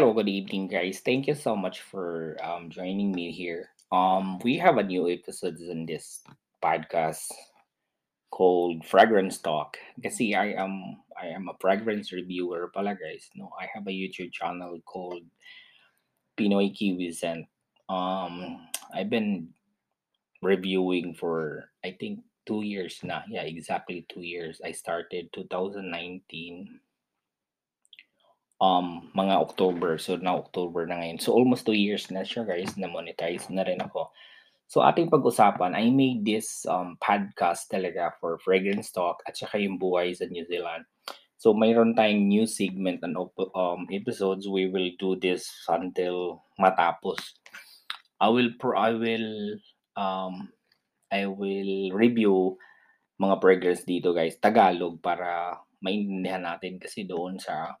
Hello, good evening, guys. Thank you so much for um, joining me here. Um, we have a new episode in this podcast called Fragrance Talk. Kasi I am I am a fragrance reviewer pala, guys. No, I have a YouTube channel called Pinoy Kiwi Scent. Um, I've been reviewing for I think two years now. Yeah, exactly two years. I started 2019 um, mga October. So, na October na ngayon. So, almost two years na siya, guys. Na-monetize na rin ako. So, ating pag-usapan, I made this um, podcast talaga for Fragrance Talk at saka yung buhay sa New Zealand. So, mayroon tayong new segment and um, episodes. We will do this until matapos. I will pro I will um I will review mga fragrance dito guys Tagalog para maintindihan natin kasi doon sa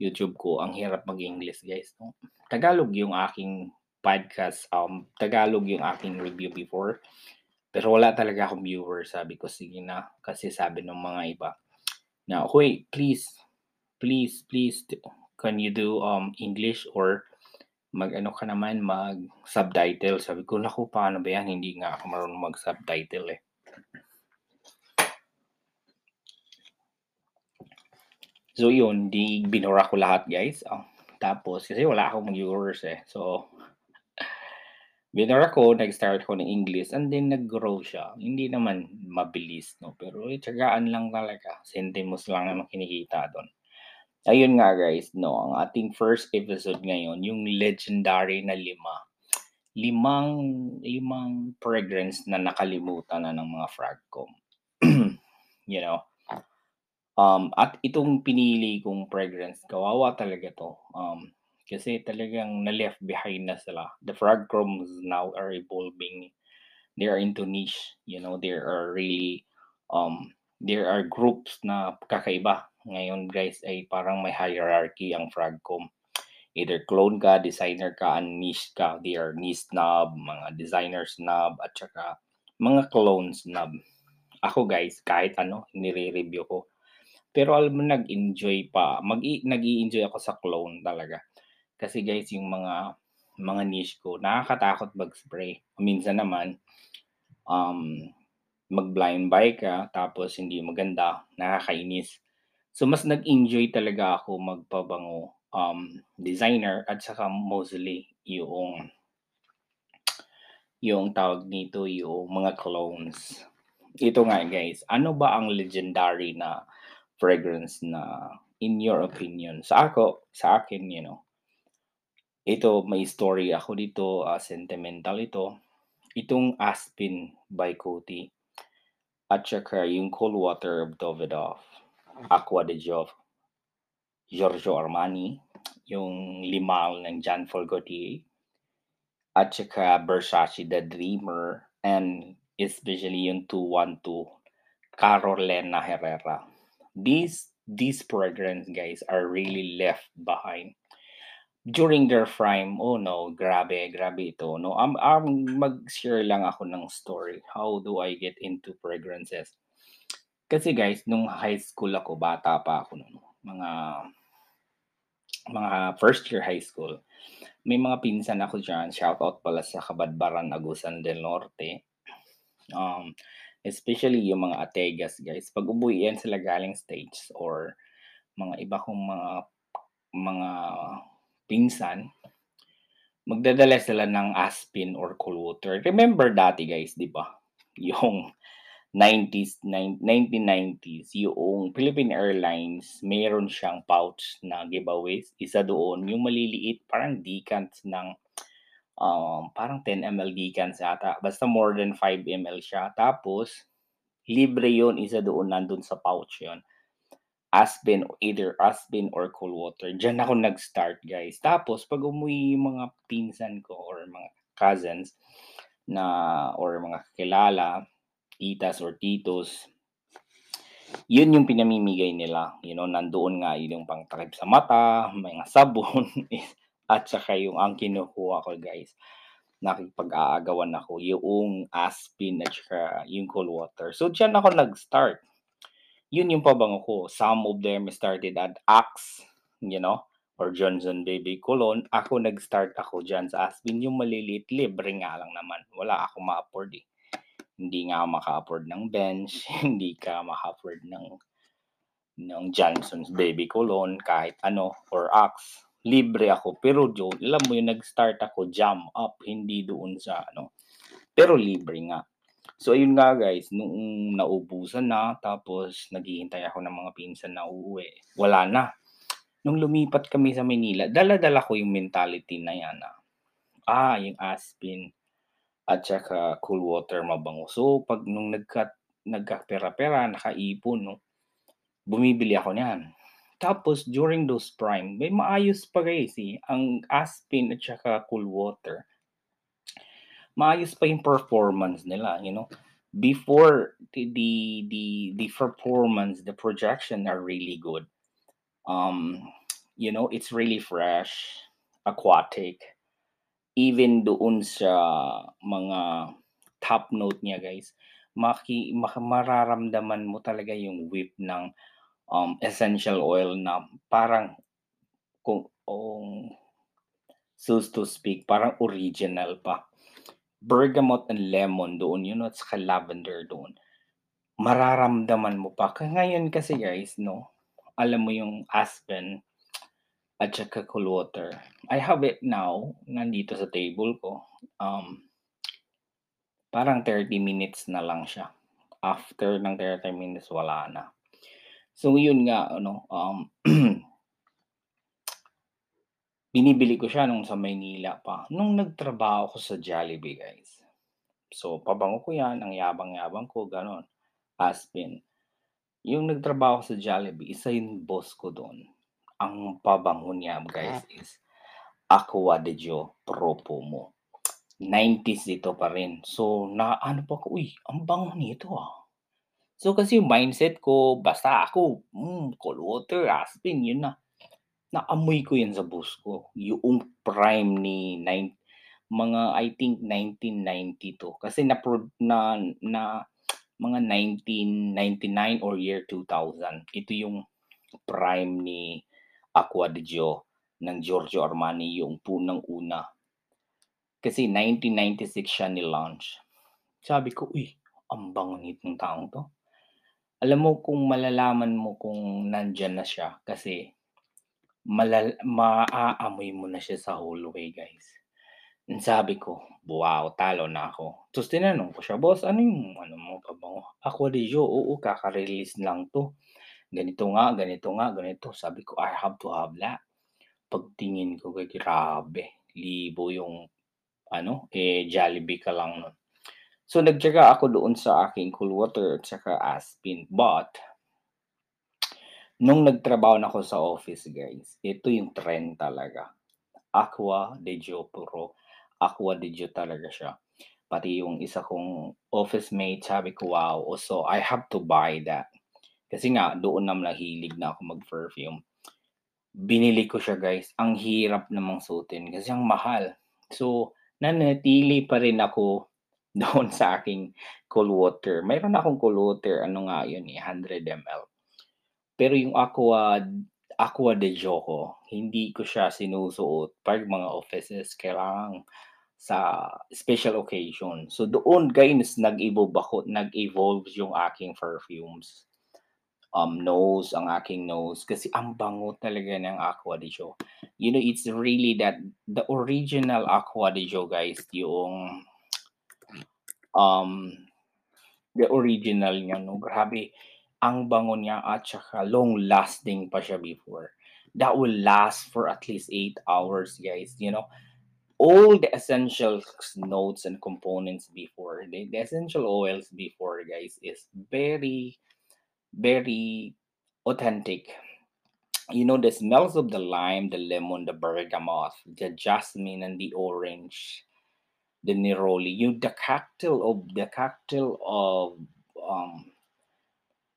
YouTube ko, ang hirap mag-English guys. No? Tagalog yung aking podcast, um, Tagalog yung aking review before. Pero wala talaga akong viewer. Sabi ko, sige na. Kasi sabi ng mga iba, na, Hoy, please, please, please, can you do um English or mag-ano ka naman, mag-subtitle. Sabi ko, naku, paano ba yan? Hindi nga ako marunong mag-subtitle eh. So yun, di binura ko lahat guys. Oh, tapos kasi wala akong viewers eh. So binura ko, nag-start ko ng English and then nag-grow siya. Hindi naman mabilis, no? Pero eh, tsagaan lang talaga. Sentimos lang naman kinikita doon. Ayun nga guys, no, ang ating first episode ngayon, yung legendary na lima. Limang, limang fragrance na nakalimutan na ng mga fragcom. you know, Um, at itong pinili kong fragrance, kawawa talaga 'to. Um, kasi talagang na-left behind na sila. The frog chromes now are evolving. They are into niche, you know, there are really um there are groups na kakaiba. Ngayon guys ay parang may hierarchy ang fragcom. Either clone ka, designer ka, and niche ka. They are niche snob, mga designer snob, at saka mga clone snob. Ako guys, kahit ano, nire-review ko pero alam mo nag-enjoy pa, mag nag-i-enjoy ako sa clone talaga. Kasi guys, yung mga mga niche ko, nakakatakot mag-spray. Minsan naman, um, mag-blind buy ka, tapos hindi maganda, nakakainis. So, mas nag-enjoy talaga ako magpabango um, designer at saka mostly yung yung tawag nito yung mga clones. Ito nga guys, ano ba ang legendary na fragrance na in your opinion? Sa ako, sa akin, you know, ito may story ako dito, uh, sentimental ito. Itong Aspen by Coty at saka yung Cold Water of Davidoff, Aqua de Jove, Giorgio Armani, yung Limal ng Jean Paul Gaultier, at saka Versace The Dreamer, and especially yung 212, Carolina Herrera these these fragrance guys are really left behind. During their prime oh no grabe grabe ito no? Um, um mag-share lang ako ng story how do I get into fragrances kasi guys nung high school ako bata pa ako noon mga mga first year high school may mga pinsan ako diyan shout out pala sa Kabadbaran Agusan del Norte. Um Especially yung mga Ategas guys, 'pag umuwi yan sila galing States or mga iba kong mga mga pinsan, magdadala sila ng Aspen or cool water. Remember dati guys, 'di ba? Yung 90s, 1990s, yung Philippine Airlines, meron siyang pouch na giveaways. Isa doon, yung maliliit, parang decants ng um, parang 10 ml decans ata. Basta more than 5 ml siya. Tapos, libre yon isa doon nandun sa pouch yon Aspen, either Aspen or cool water. Diyan ako nag-start, guys. Tapos, pag umuwi mga pinsan ko or mga cousins na or mga kilala, titas or titos, yun yung pinamimigay nila. You know, nandoon nga yun yung pangtakip sa mata, mga sabon, at saka yung ang kinukuha ko guys, nakipag-aagawan ako yung Aspen at saka yung cool water. So diyan ako nag-start. Yun yung pabango ko. Some of them started at Axe, you know, or Johnson Baby Cologne, ako nag-start ako dyan sa Aspen. Yung maliliit, libre nga lang naman. Wala ako ma-afford eh. Hindi nga maka-afford ng bench, hindi ka maka-afford ng ng Johnson's Baby Cologne, kahit ano, or Axe. Libre ako. Pero Joe, alam mo yung nag-start ako, jam up, hindi doon sa ano. Pero libre nga. So, ayun nga guys, nung naubusan na, tapos naghihintay ako ng mga pinsan na uuwi, wala na nung lumipat kami sa Manila, dala-dala ko yung mentality na yan na, ah, yung Aspen at saka cool water mabango. So, pag nung nagka, nagkapera-pera, nakaipon, no, bumibili ako niyan. Tapos, during those prime, may maayos pa guys eh. Ang Aspen at saka cool water, maayos pa yung performance nila, you know. Before the the the, the performance, the projection are really good um, you know, it's really fresh, aquatic. Even doon sa mga top note niya guys, maki, mak- mararamdaman mo talaga yung whip ng um, essential oil na parang kung um, so to speak, parang original pa. Bergamot and lemon doon, you know, at saka lavender doon. Mararamdaman mo pa. Ngayon kasi guys, no, alam mo yung Aspen at saka cool water. I have it now, nandito sa table ko. Um, parang 30 minutes na lang siya. After ng 30 minutes, wala na. So, yun nga, ano, um, binibili ko siya nung sa Maynila pa. Nung nagtrabaho ko sa Jollibee, guys. So, pabango ko yan, ang yabang-yabang ko, ganon. Aspen. Yung nagtrabaho sa Jollibee, isa yung boss ko doon. Ang pabango niya, guys, is Aqua de Gio Pro Pomo. 90s dito pa rin. So, na ano pa ko, uy, ang bango nito ah. So, kasi yung mindset ko, basta ako, mm, cold water, Aspen, yun na. Naamoy ko yan sa boss ko. Yung prime ni nine, mga, I think, 1992. Kasi na, na, na mga 1999 or year 2000. Ito yung prime ni Aqua di Gio ng Giorgio Armani, yung punang una. Kasi 1996 siya ni-launch. Sabi ko, uy, ang bango nitong taong to. Alam mo kung malalaman mo kung nandyan na siya kasi malal maaamoy mo na siya sa hallway, guys. Sabi ko, wow, talo na ako. Tapos tinanong ko siya, boss, ano yung ano mo pabango? Ako di Gio, oo, kaka-release lang to. Ganito nga, ganito nga, ganito. Sabi ko, I have to have that. Pagtingin ko, grabe. Libo yung, ano, eh, Jollibee ka lang nun. So, nagtyaga ako doon sa aking cool water at saka Aspen. But, nung nagtrabaho na ako sa office, guys, ito yung trend talaga. Aqua de Gio Puro Aqua de Gio talaga siya. Pati yung isa kong office mate, sabi ko, wow. So, I have to buy that. Kasi nga, doon naman nahilig na ako mag-perfume. Binili ko siya, guys. Ang hirap namang suotin kasi ang mahal. So, nanatili pa rin ako doon sa aking cool water. Mayroon akong cool water, ano nga yun, eh, 100 ml. Pero yung aqua, aqua de Joco, hindi ko siya sinusuot pag mga offices. Kailangan sa special occasion. So doon guys nag-evolve ako, nag-evolve yung aking perfumes. Um, nose, ang aking nose. Kasi ang bango talaga ng Aqua de Gio. You know, it's really that, the original Aqua de Gio guys, yung, um, the original niya, no? Grabe, ang bango niya at saka long lasting pa siya before. That will last for at least 8 hours, guys. You know, all the essential notes and components before the, the essential oils before guys is very very authentic you know the smells of the lime the lemon the bergamot the jasmine and the orange the neroli you the cocktail of the cocktail of um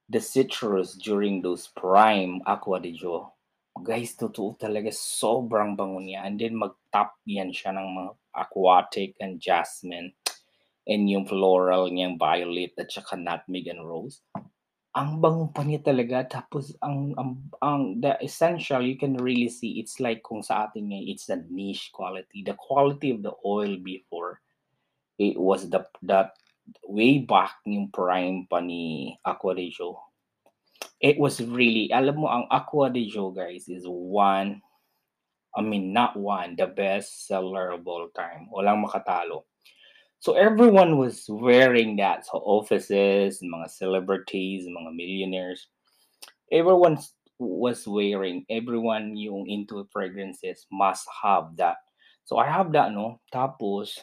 the citrus during those prime aqua de jo Guys, totoo talaga sobrang bango niya. And then mag-top yan siya ng mga aquatic and jasmine and yung floral niyang violet at saka nutmeg and rose. Ang bango pa niya talaga tapos ang ang ang the essential you can really see it's like kung sa atin ngayon it's a niche quality. The quality of the oil before, it was the that way back yung prime pa ni Aqua de Joe. It was really alam mo ang Aqua de Joe guys is one I mean not one, the best seller of all time. Walang makatalo. So everyone was wearing that. So offices, mga celebrities, mga millionaires, everyone was wearing, everyone yung into fragrances must have that. So I have that, no? Tapos,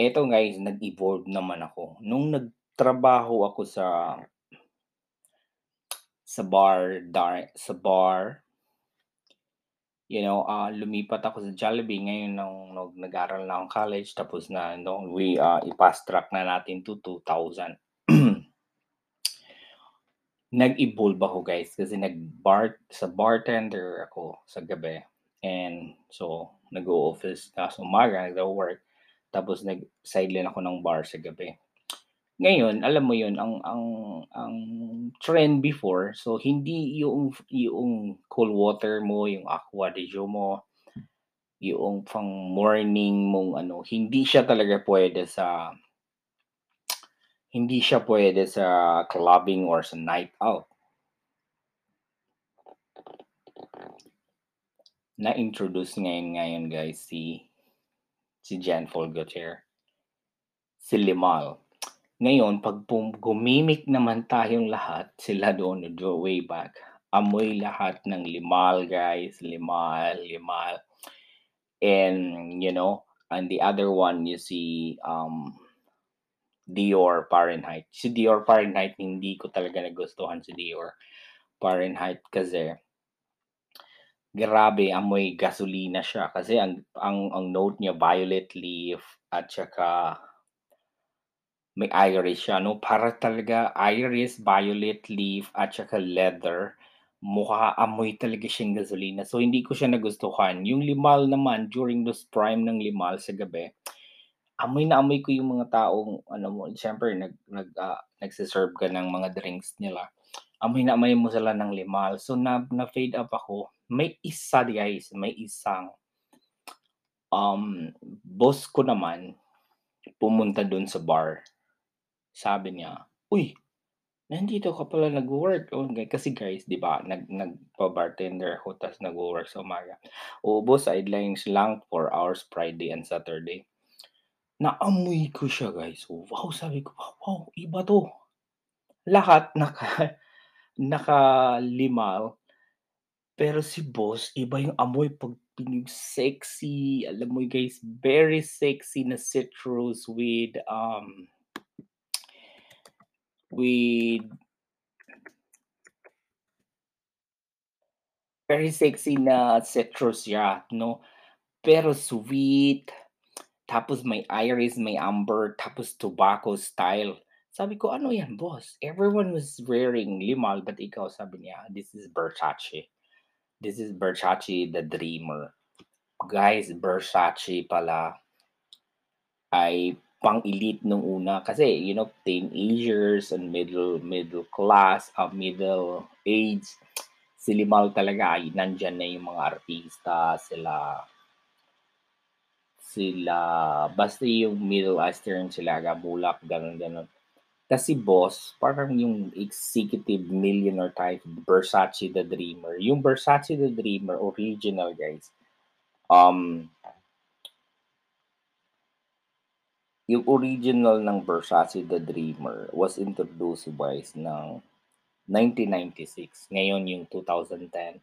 eto guys, nag-evolve naman ako. Nung nagtrabaho ako sa sa bar, dar, sa bar, you know, uh, lumipat ako sa Jollibee ngayon nung, nung nag-aral na akong college tapos na no, we uh, i-fast track na natin to 2000. Nag-evolve ako guys kasi nag-bar sa bartender ako sa gabi. And so nag-o-office na umaga, nag-work. Tapos nag-sideline ako ng bar sa gabi. Ngayon, alam mo 'yun, ang ang ang trend before, so hindi yung yung cool water mo, yung Aqua de Joe mo, yung pang morning mong ano, hindi siya talaga puwede sa hindi siya puwede sa clubbing or sa night out. Na-introduce ngayon ngayon guys si si Jan Paul. Si Limal. Ngayon 'pag gumimik naman tayong lahat, sila doon do way back, amoy lahat ng Limal guys, Limal, Limal. And, you know, and the other one you see, um, Dior Fahrenheit. Si Dior Fahrenheit hindi ko talaga nagustuhan si Dior Fahrenheit kasi grabe amoy gasolina siya kasi ang ang ang note niya violet leaf at saka may iris siya 'no, para talaga iris, violet leaf at saka leather. Mukha amoy talaga siyang gasolina. So hindi ko siya nagustuhan. Yung Limal naman during those prime ng Limal sa gabi, amoy na amoy ko yung mga taong ano mo, siyempre nag nag ah, nagse-serve ka ng mga drinks nila. Amoy na amoy mo sila ng Limal. So na na-fade up ako. May isa guys, may isang um, boss ko naman pumunta dun sa bar. Sabi niya, "Uy, nandito ka pala nagwo-work." Oh, kasi guys, 'di ba, nag nagba-bartender ako ta's nagwo-work sa umaga. Oo, boss sidelines lang 4 hours Friday and Saturday. Naamoy ko siya guys. Wow, sabi ko, "Wow, iba 'to." Lahat naka naka-Limal. Pero si boss iba yung amoy 'pag yung sexy, alam mo guys, very sexy na citrus with, um with very sexy na citrus siya 'no, pero sweet, tapos may iris, may amber, tapos tobacco style. Sabi ko, "Ano 'yan boss? Everyone was wearing Limal but ikaw," sabi niya, "This is Versace. This is Versace the Dreamer." Guys, Versace pala ay pang-elite nung una kasi you know, teenagers and middle middle class, uh, middle age, si Limal talaga ay nandiyan na yung mga artista, sila sila basta yung Middle Eastern sila, Gabulak, gano'n, gano'n. Tas si boss parang yung executive millionaire type, Versace the Dreamer. Yung Versace the Dreamer original guys, um yung original ng Versace the Dreamer was introduced guys ng 1996. Ngayon yung 2010,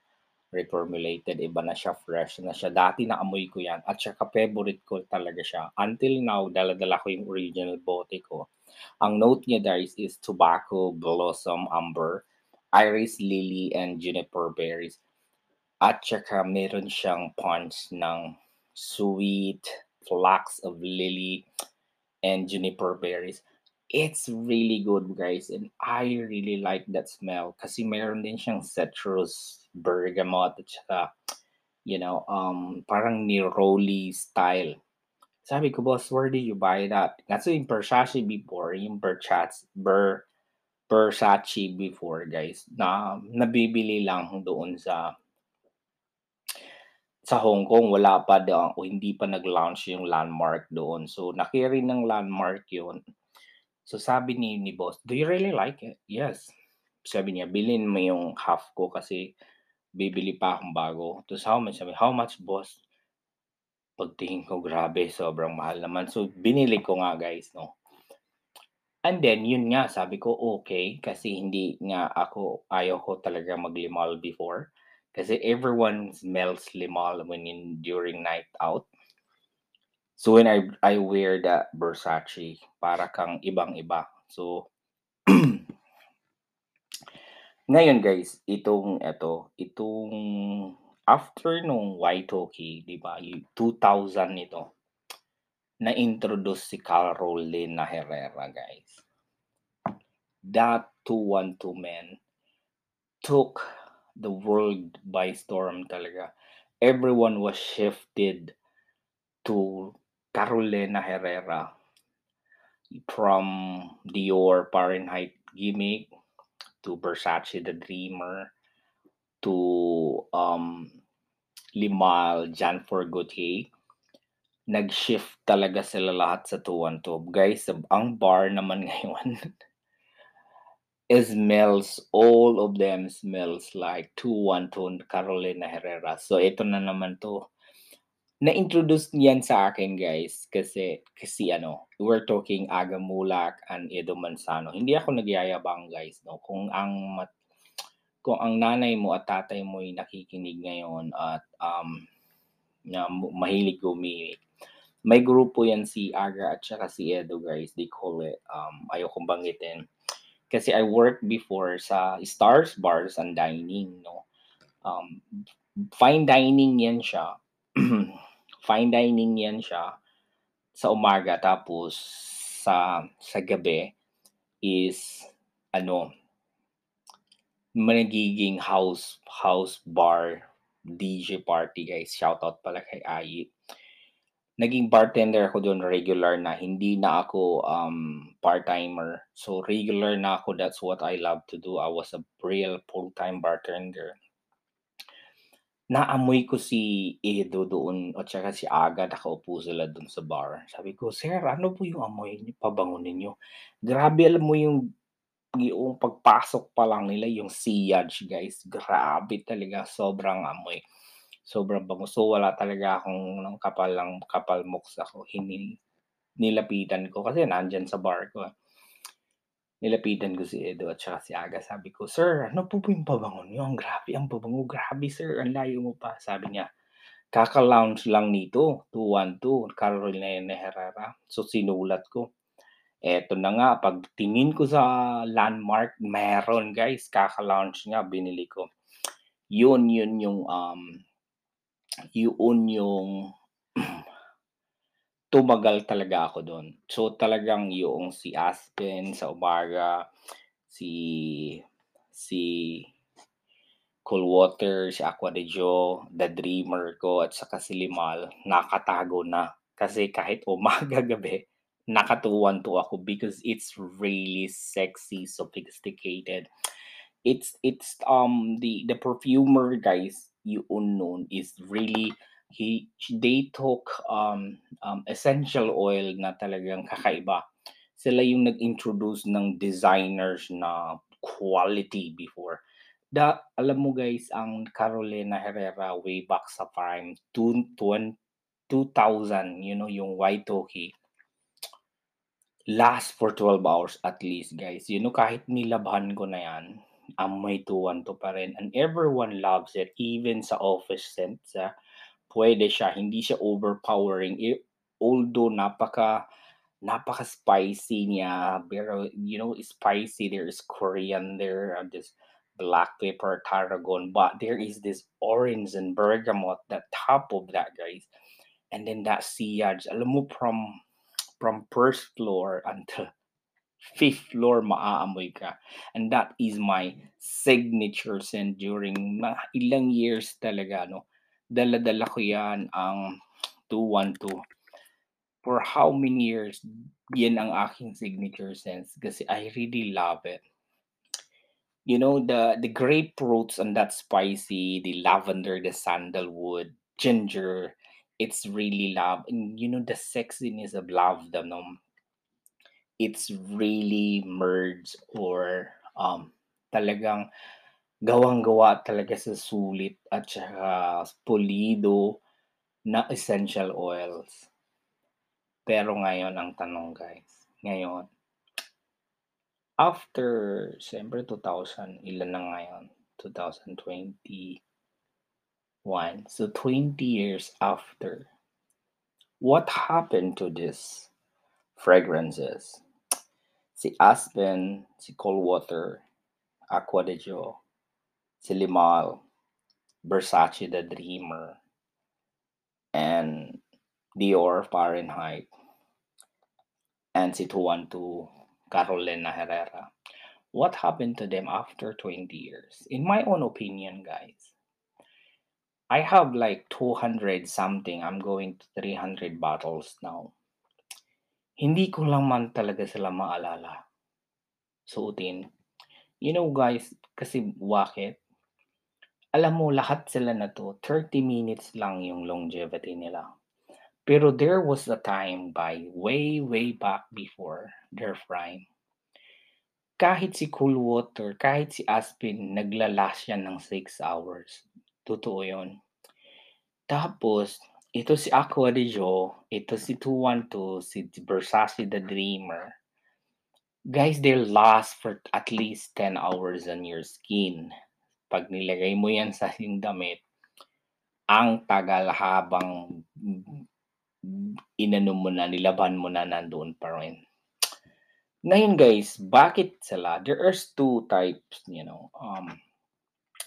reformulated, iba na siya, fresh na siya. Dati naamoy ko yan at saka favorite ko talaga siya. Until now, dala-dala ko yung original bote ko. Ang note niya guys is tobacco, blossom, amber, iris, lily, and juniper berries. At saka meron siyang punch ng sweet flax of lily and juniper berries. It's really good guys and I really like that smell kasi meron din siyang citrus, bergamot at saka you know, um, parang neroli style. Sabi ko, "Boss, where did you buy that?" Kasi yung Versace before, yung Versace Ver Versace before guys na nabibili lang doon sa sa Hong Kong wala pa daw o hindi pa nag-launch yung Landmark doon. So naki-rin ng Landmark yun. So sabi ni ni boss, "Do you really like it?" "Yes." Sabi niya, "Bilhin mo yung half ko kasi bibili pa akong bago." Tapos, "How much?" Sabi, "How much boss?" Pagtingin ko grabe sobrang mahal naman. So binili ko nga guys 'no. And then yun nga sabi ko, "Okey." Kasi hindi nga ako ayaw ko talaga mag-limal before. Kasi everyone smells limal when in during night out. So when I I wear that Versace para kang ibang-iba. So Ngayon guys, itong eto, itong after nung Y2K 'di ba, yung 2000 ito. Na-introduce si Carolina Herrera guys. That 212 men took the world by storm talaga. Everyone was shifted to Carolina Herrera. From Dior Fahrenheit gimmick to Versace the Dreamer to um, Limal, Janfor Gaultier. Nag-shift talaga sila lahat sa 212. Guys, ang bar naman ngayon smells, all of them smells like 212 Carolina Herrera. So ito na naman 'to. Na-introduce niyan sa akin guys kasi kasi ano, we're talking Aga Mulak and Edo Manzano. Hindi ako nagyayabang guys 'no, kung ang mat kung ang nanay mo at tatay mo'y nakikinig ngayon at, um, na mahilig gumimik, may grupo 'yan si Aga at saka si Edo guys, they call it, um, ayokong banggitin. Kasi I worked before sa Stars Bars and Dining 'no. Um, fine dining 'yan siya. Fine dining 'yan siya sa umaga tapos sa sa gabi is ano magiging house house bar, DJ party guys. Shoutout pala kay Ayi. Naging bartender ako dun regular na, hindi na ako, um, part-timer. So regular na ako, that's what I love to do. I was a real full-time bartender. Naamoy ko si Edo doon at saka si Aga nakaupo sila dun sa bar. Sabi ko, "Sir, ano po yung amoy niyo pabango ninyo?" Grabe alam mo yung yung pagpasok pa lang nila yung sillage guys, grabe talaga sobrang amoy. Sobrang bango. Wala talaga akong ng kapal ng kapal mukha ko, hini nilapitan ko kasi nandiyan sa bar ko, eh. Nilapitan ko si Edo at saka si Aga sabi ko, "Sir, ano po ba yung pabango niyo? Ang grabe ang pabango. Grabe sir, ang layo mo pa." Sabi niya, "Kaka-launch lang nito, 212 Carolina Herrera." So sinulat ko. Eto na nga, pagtingin ko sa Landmark meron guys, kaka-launch nga binili ko. Yun, yun yung, um, yun yung tumagal talaga ako dun. So talagang yoong si Aspen sa umaga, si si Coolwater, si Aqua de Joe, The Dreamer ko at saka si Limal nakatago na. Kasi kahit umaga, gabi naka-212 ako because it's really sexy, sophisticated. It's it's um the the perfumer guys yun nun is really he they took um, um, essential oil na talagang kakaiba. Sila yung nag-introduce ng designers na quality before. Da alam mo guys, ang Carolina Herrera way back sa prime, two twen 2000, you know, yung Y2K. Last for 12 hours at least guys. You know, kahit nilabhan ko na yan, amoy 212 pa rin. And everyone loves it even sa office scents, ah, puwede siya, hindi siya overpowering, eh, although napaka napaka-spicy niya, pero you know, spicy, there is coriander, uh, this black pepper, tarragon, but there is this orange and bergamot that top of that guys. And then that sillage, alam mo from from first floor until fifth floor maaamoy ka. And that is my signature scent during mga ilang years talaga 'no. Dala-dala ko 'yan ang 212. For how many years, yan ang aking signature scents kasi I really love it. you know the the grapefruits and that spicy, the lavender, the sandalwood, ginger. It's really love, and you know the sexiness of love. The no, it's really merged or um talagang gawang-gawa talaga sa sulit at saka pulido na essential oils. Pero ngayon ang tanong guys, ngayon after siyempre 2000 ilan na ngayon? 2021. So 20 years after, what happened to this fragrances? Si Aspen, si Coldwater, Aqua de Gio, si Limal, Versace the Dreamer, and Dior Fahrenheit, and si 212 Carolina Herrera. What happened to them after 20 years? In my own opinion, guys, I have like 200 something. I'm going to 300 bottles now. Hindi ko lang man talaga sila maalala. Suotin. You know guys, kasi bakit? Alam mo, lahat sila na to, 30 minutes lang yung longevity nila. Pero there was a time by way, way back before their prime. Kahit si Coolwater, kahit si Aspen, naglalas yan ng 6 hours. Totoo yun. Tapos, ito si Aqua de Joe, ito si 212, si Versace the Dreamer. Guys, they last for at least 10 hours on your skin. Pag nilagay mo yan sa yung damit, ang tagal habang inano mo na, nilaban mo na nandoon pa rin. Ngayon guys, bakit sila? There are two types, you know. Um,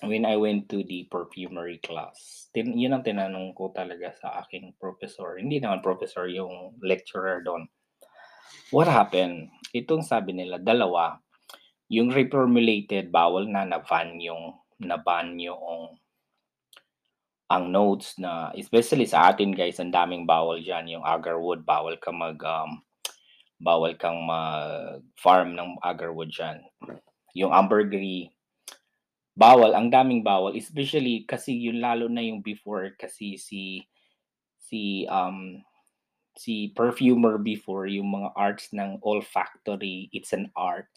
when I went to the perfumery class, tin, yun ang tinanong ko talaga sa aking professor. Hindi naman professor, yung lecturer doon. What happened? Itong sabi nila, dalawa. Yung reformulated, bawal na na-ban yung na-ban yung ang notes na especially sa atin guys ang daming bawal diyan yung agarwood bawal ka mag um, bawal kang mag farm ng agarwood diyan yung ambergris bawal ang daming bawal especially kasi yung lalo na yung before kasi si si um si perfumer before yung mga arts ng olfactory it's an art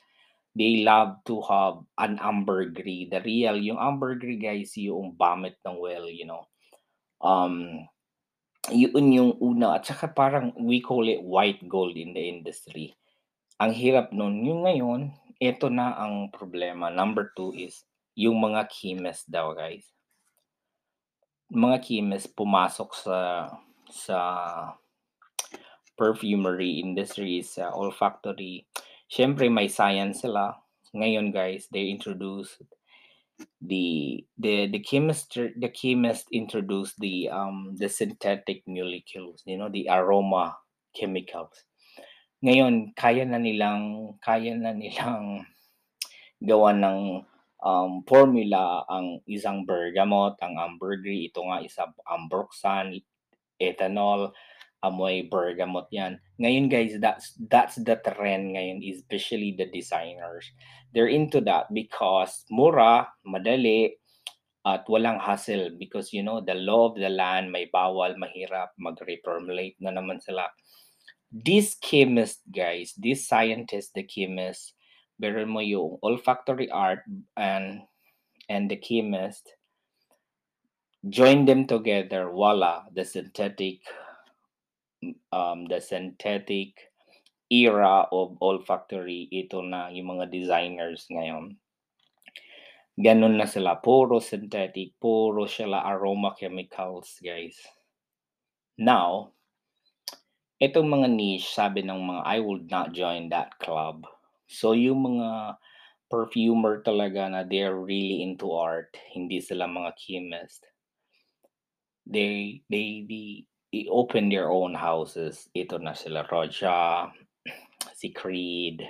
they love to have an ambergris. The real, yung ambergris guys, yung vomit ng well, you know. Um, yun yung una. At saka parang we call it white gold in the industry. Ang hirap nun. Yung ngayon, ito na ang problema. Number two is yung mga chemist daw guys. Mga chemist pumasok sa sa perfumery industry, sa olfactory Siyempre may science sila. Ngayon guys, they introduce the the the chemist the chemist introduced the um the synthetic molecules, you know, the aroma chemicals. Ngayon, kaya na nilang kaya na nilang gawa ng um, formula ang isang bergamot, ang ambergris, ito nga isa ambroxan, ethanol, amoy bergamot yan. Ngayon guys, that's that's the trend ngayon, especially the designers. They're into that because mura, madali, at walang hassle because you know, the law of the land, may bawal, mahirap, mag-reformulate na naman sila. This chemist guys, this scientist, the chemist, meron mo yung olfactory art and and the chemist, join them together, voila, the synthetic um, the synthetic era of olfactory, ito na yung mga designers ngayon. Ganun na sila, puro synthetic, puro sila aroma chemicals, guys. Now, itong mga niche, sabi ng mga, I would not join that club. So, yung mga perfumer talaga na they're really into art, hindi sila mga chemist. They, they, they, i-open their own houses. Ito na sila Roja, si Creed,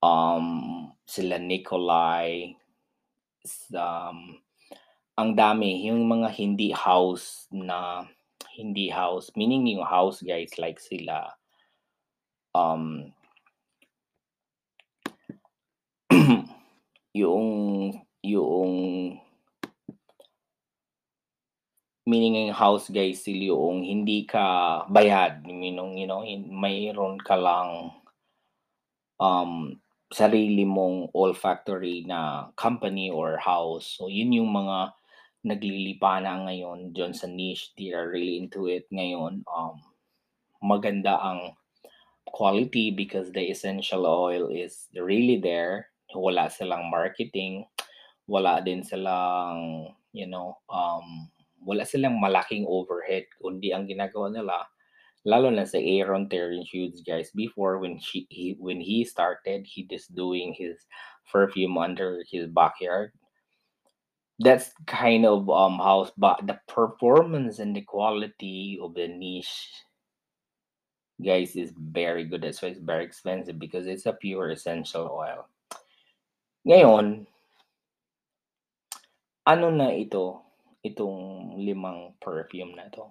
um, sila Nikolai, um, ang dami, yung mga hindi house na hindi house, meaning yung house guys like sila um Yoong yoong meaning yung house guys yoong hindi ka bayad, meaning you know, mayroon ka lang um, sarili mong olfactory na company or house. So yun yung mga naglilipana ngayon diyan sa niche, they are really into it ngayon. Um, maganda ang quality because the essential oil is really there. Wala silang marketing, wala din silang, you know, um, wala silang malaking overhead kundi ang ginagawa nila, lalo na si Aaron Terence guys, before when he when he started, he just doing his perfume under his backyard. That's kind of um house, but the performance and the quality of the niche guys is very good. That's why it's very expensive because it's a pure essential oil. Ngayon ano na ito, itong limang perfume na 'to.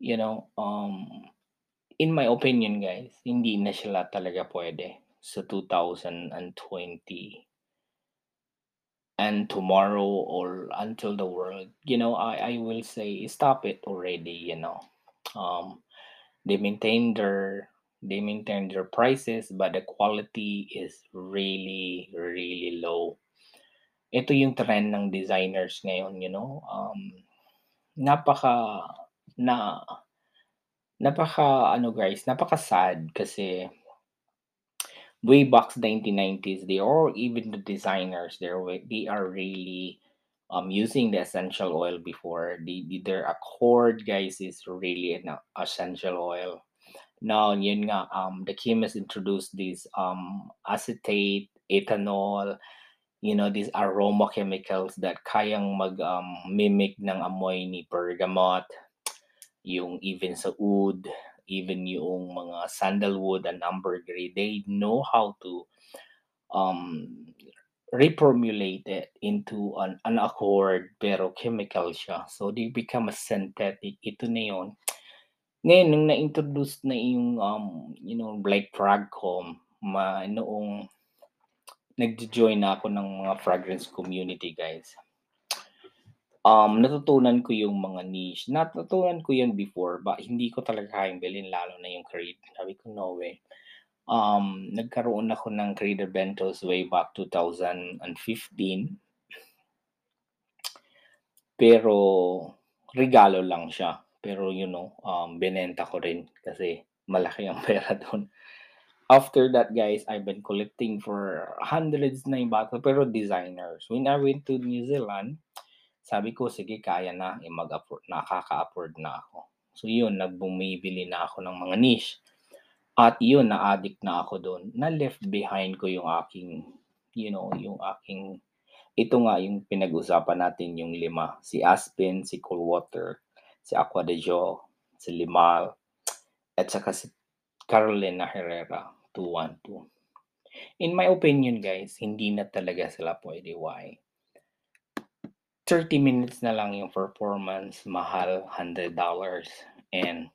You know, um, in my opinion guys, hindi na sila talaga puwede sa 2020 and tomorrow or until the world, you know, I I will say stop it already, you know. Um, they maintain their they maintain their prices, but the quality is really, really low. Ito yung trend ng designers ngayon, you know, um, napaka na napaka-ano guys, napaka-sad kasi way back 1990s, they are even the designers, way they are really, um, using the essential oil before. The the their Accord guys is really an essential oil. Now yun nga, um, the chemist introduced this, um, acetate, ethanol, you know, these aroma chemicals that kayang mag, um, mimic ng amoy ni bergamot, yung even sa oud, even yung mga sandalwood and ambergris, they know how to, um, reformulate it into an an Accord pero chemical siya. So they become a synthetic, ito na yun. Ngayon nung na-introduce na yung, um, you know, like Fragcom, ma noong nagjo-join na ako ng mga fragrance community guys. Um, natutunan ko yung mga niche, natutunan ko yan before but hindi ko talaga kayang bilhin lalo na yung Creed. Sabi ko, "No way." Um, nagkaroon ako ng Creed Aventus way back 2015. Pero regalo lang siya. Pero you know, um, binenta ko rin kasi malaki ang pera dun. After that guys, I've been collecting for hundreds na yung bottle pero designers. When I went to New Zealand, sabi ko, "Sige kaya na, eh, mag-afford nakaka-afford na ako." So yun, nag bumibili na ako ng mga niche. At yun, na-addict na ako dun. Na-left behind ko yung aking, you know, yung aking ito nga yung pinag-usapan natin yung 5, si Aspen, si Coolwater, si Acqua di Gio, si Limahl, at saka si Carolina Herrera 212. In my opinion guys, hindi na talaga sila puwede, why? 30 minutes na lang yung performance, mahal, $100 and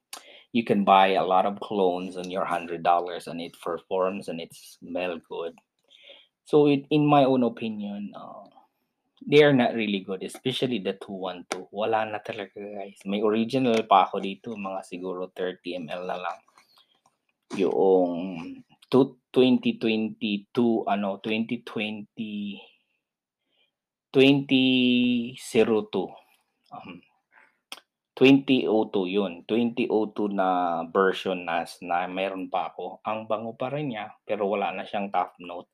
you can buy a lot of clones on your $100 and it performs and it smell good. So it in my own opinion, uh, they are not really good, especially the 212. Wala na talaga guys. May original pa ako dito, mga siguro 30 ml na lang. Tu 2022 ano, 2020 2002. Um, 2002 yun, 2002 na version nas na meron pa ako. Ang bango pa rin niya, pero wala na siyang top note.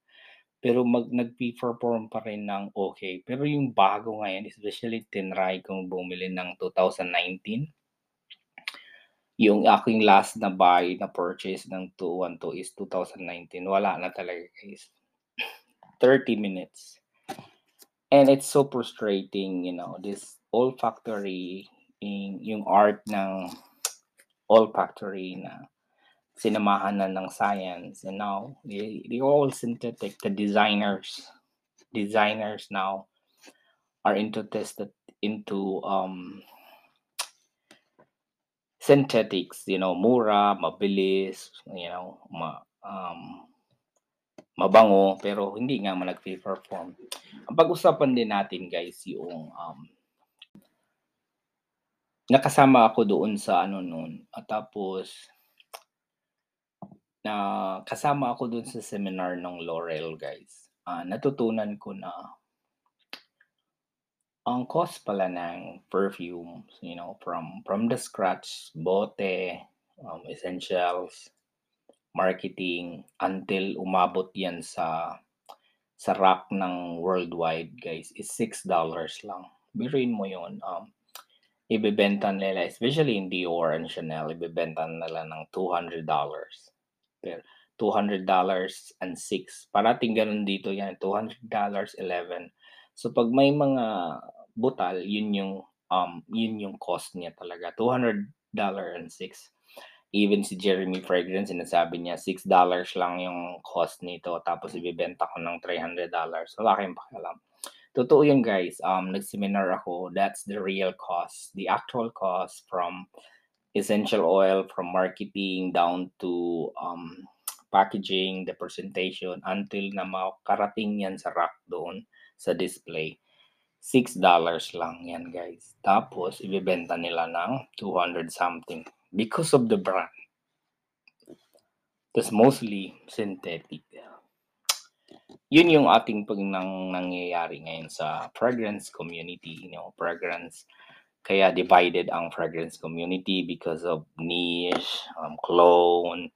Pero mag nagpe-perform pa rin ng okey. Pero yung bago ngayon, especially tinry kong bumili ng 2019. Yung aking last na buy, na purchase ng 212 is 2019, wala na talaga guys. 30 minutes. And it's so frustrating, you know, this olfactory in yung art ng olfactory na sinamahan na ng science and now they they all synthetic. The designers designers now are into tested into, um synthetics, you know, mura, mabilis, you know, ma um mabango pero hindi nga man nagpe-perform. Ang pag-usapan din natin guys yung um nakasama ako doon sa ano noon at tapos na kasama ako doon sa seminar ng L'Oreal guys. Ah, natutunan ko na ang cost pala ng perfume, you know, from from the scratch, bote, um, essentials, marketing, until umabot yan sa sa rack ng worldwide guys is $6 lang. Biruin mo yun. Um, ibebenta nila, especially in Dior and Chanel, ibebenta nila ng $200. Pero $200 and 6. Parating ganun dito yan, $200, 11. So pag may mga butal, yun yung um yun yung cost niya talaga. $200 and 6. Even si Jeremy Fragrance, sinasabi niya $6 lang yung cost nito tapos ibebenta ko ng $300. Wala kayong pakialam. Totoo yun guys. Um, nag-seminar ako. That's the real cost. The actual cost from essential oil, from marketing down to um, packaging, the presentation, until na makarating yan sa rack doon sa display. $6 lang yan guys. Tapos, ibebenta nila ng 200 something because of the brand. That's mostly synthetic. Yun yung ating pag nang nangyayari ngayon sa fragrance community, you know, fragrance kaya divided ang fragrance community because of niche, um, clone,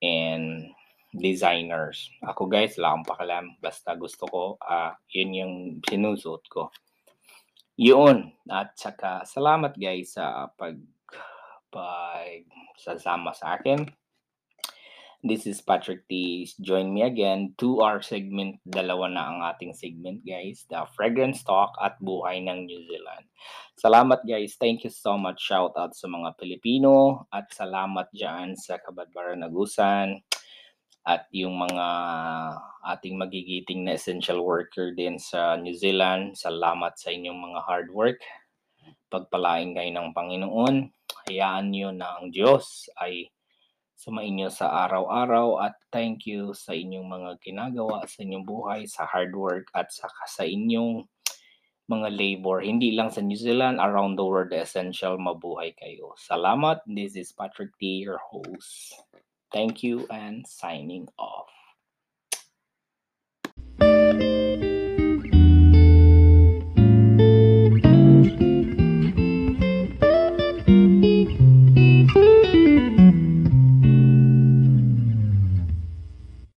and designers. Ako guys, wala akong pakialam. Basta gusto ko, ah yun yung sinusuot ko. Yun. At saka, salamat guys sa pag pag sasama sa akin. This is Patrick T. Join me again to our segment. Dalawa na ang ating segment, guys. The Fragrance Talk at Buhay ng New Zealand. Salamat, guys. Thank you so much. Shout out sa mga Pilipino at salamat dyan sa Kabadbaran Nagusan at yung mga ating magigiting na essential worker din sa New Zealand. Salamat sa inyong mga hard work. Pagpalain kayo ng Panginoon. Hayaan nyo na ang Diyos ay sumainyo sa araw-araw at thank you sa inyong mga ginagawa sa inyong buhay, sa hard work at saka sa inyong mga labor. Hindi lang sa New Zealand, around the world, essential mabuhay kayo. Salamat. This is Patrick T, your host. Thank you and signing off.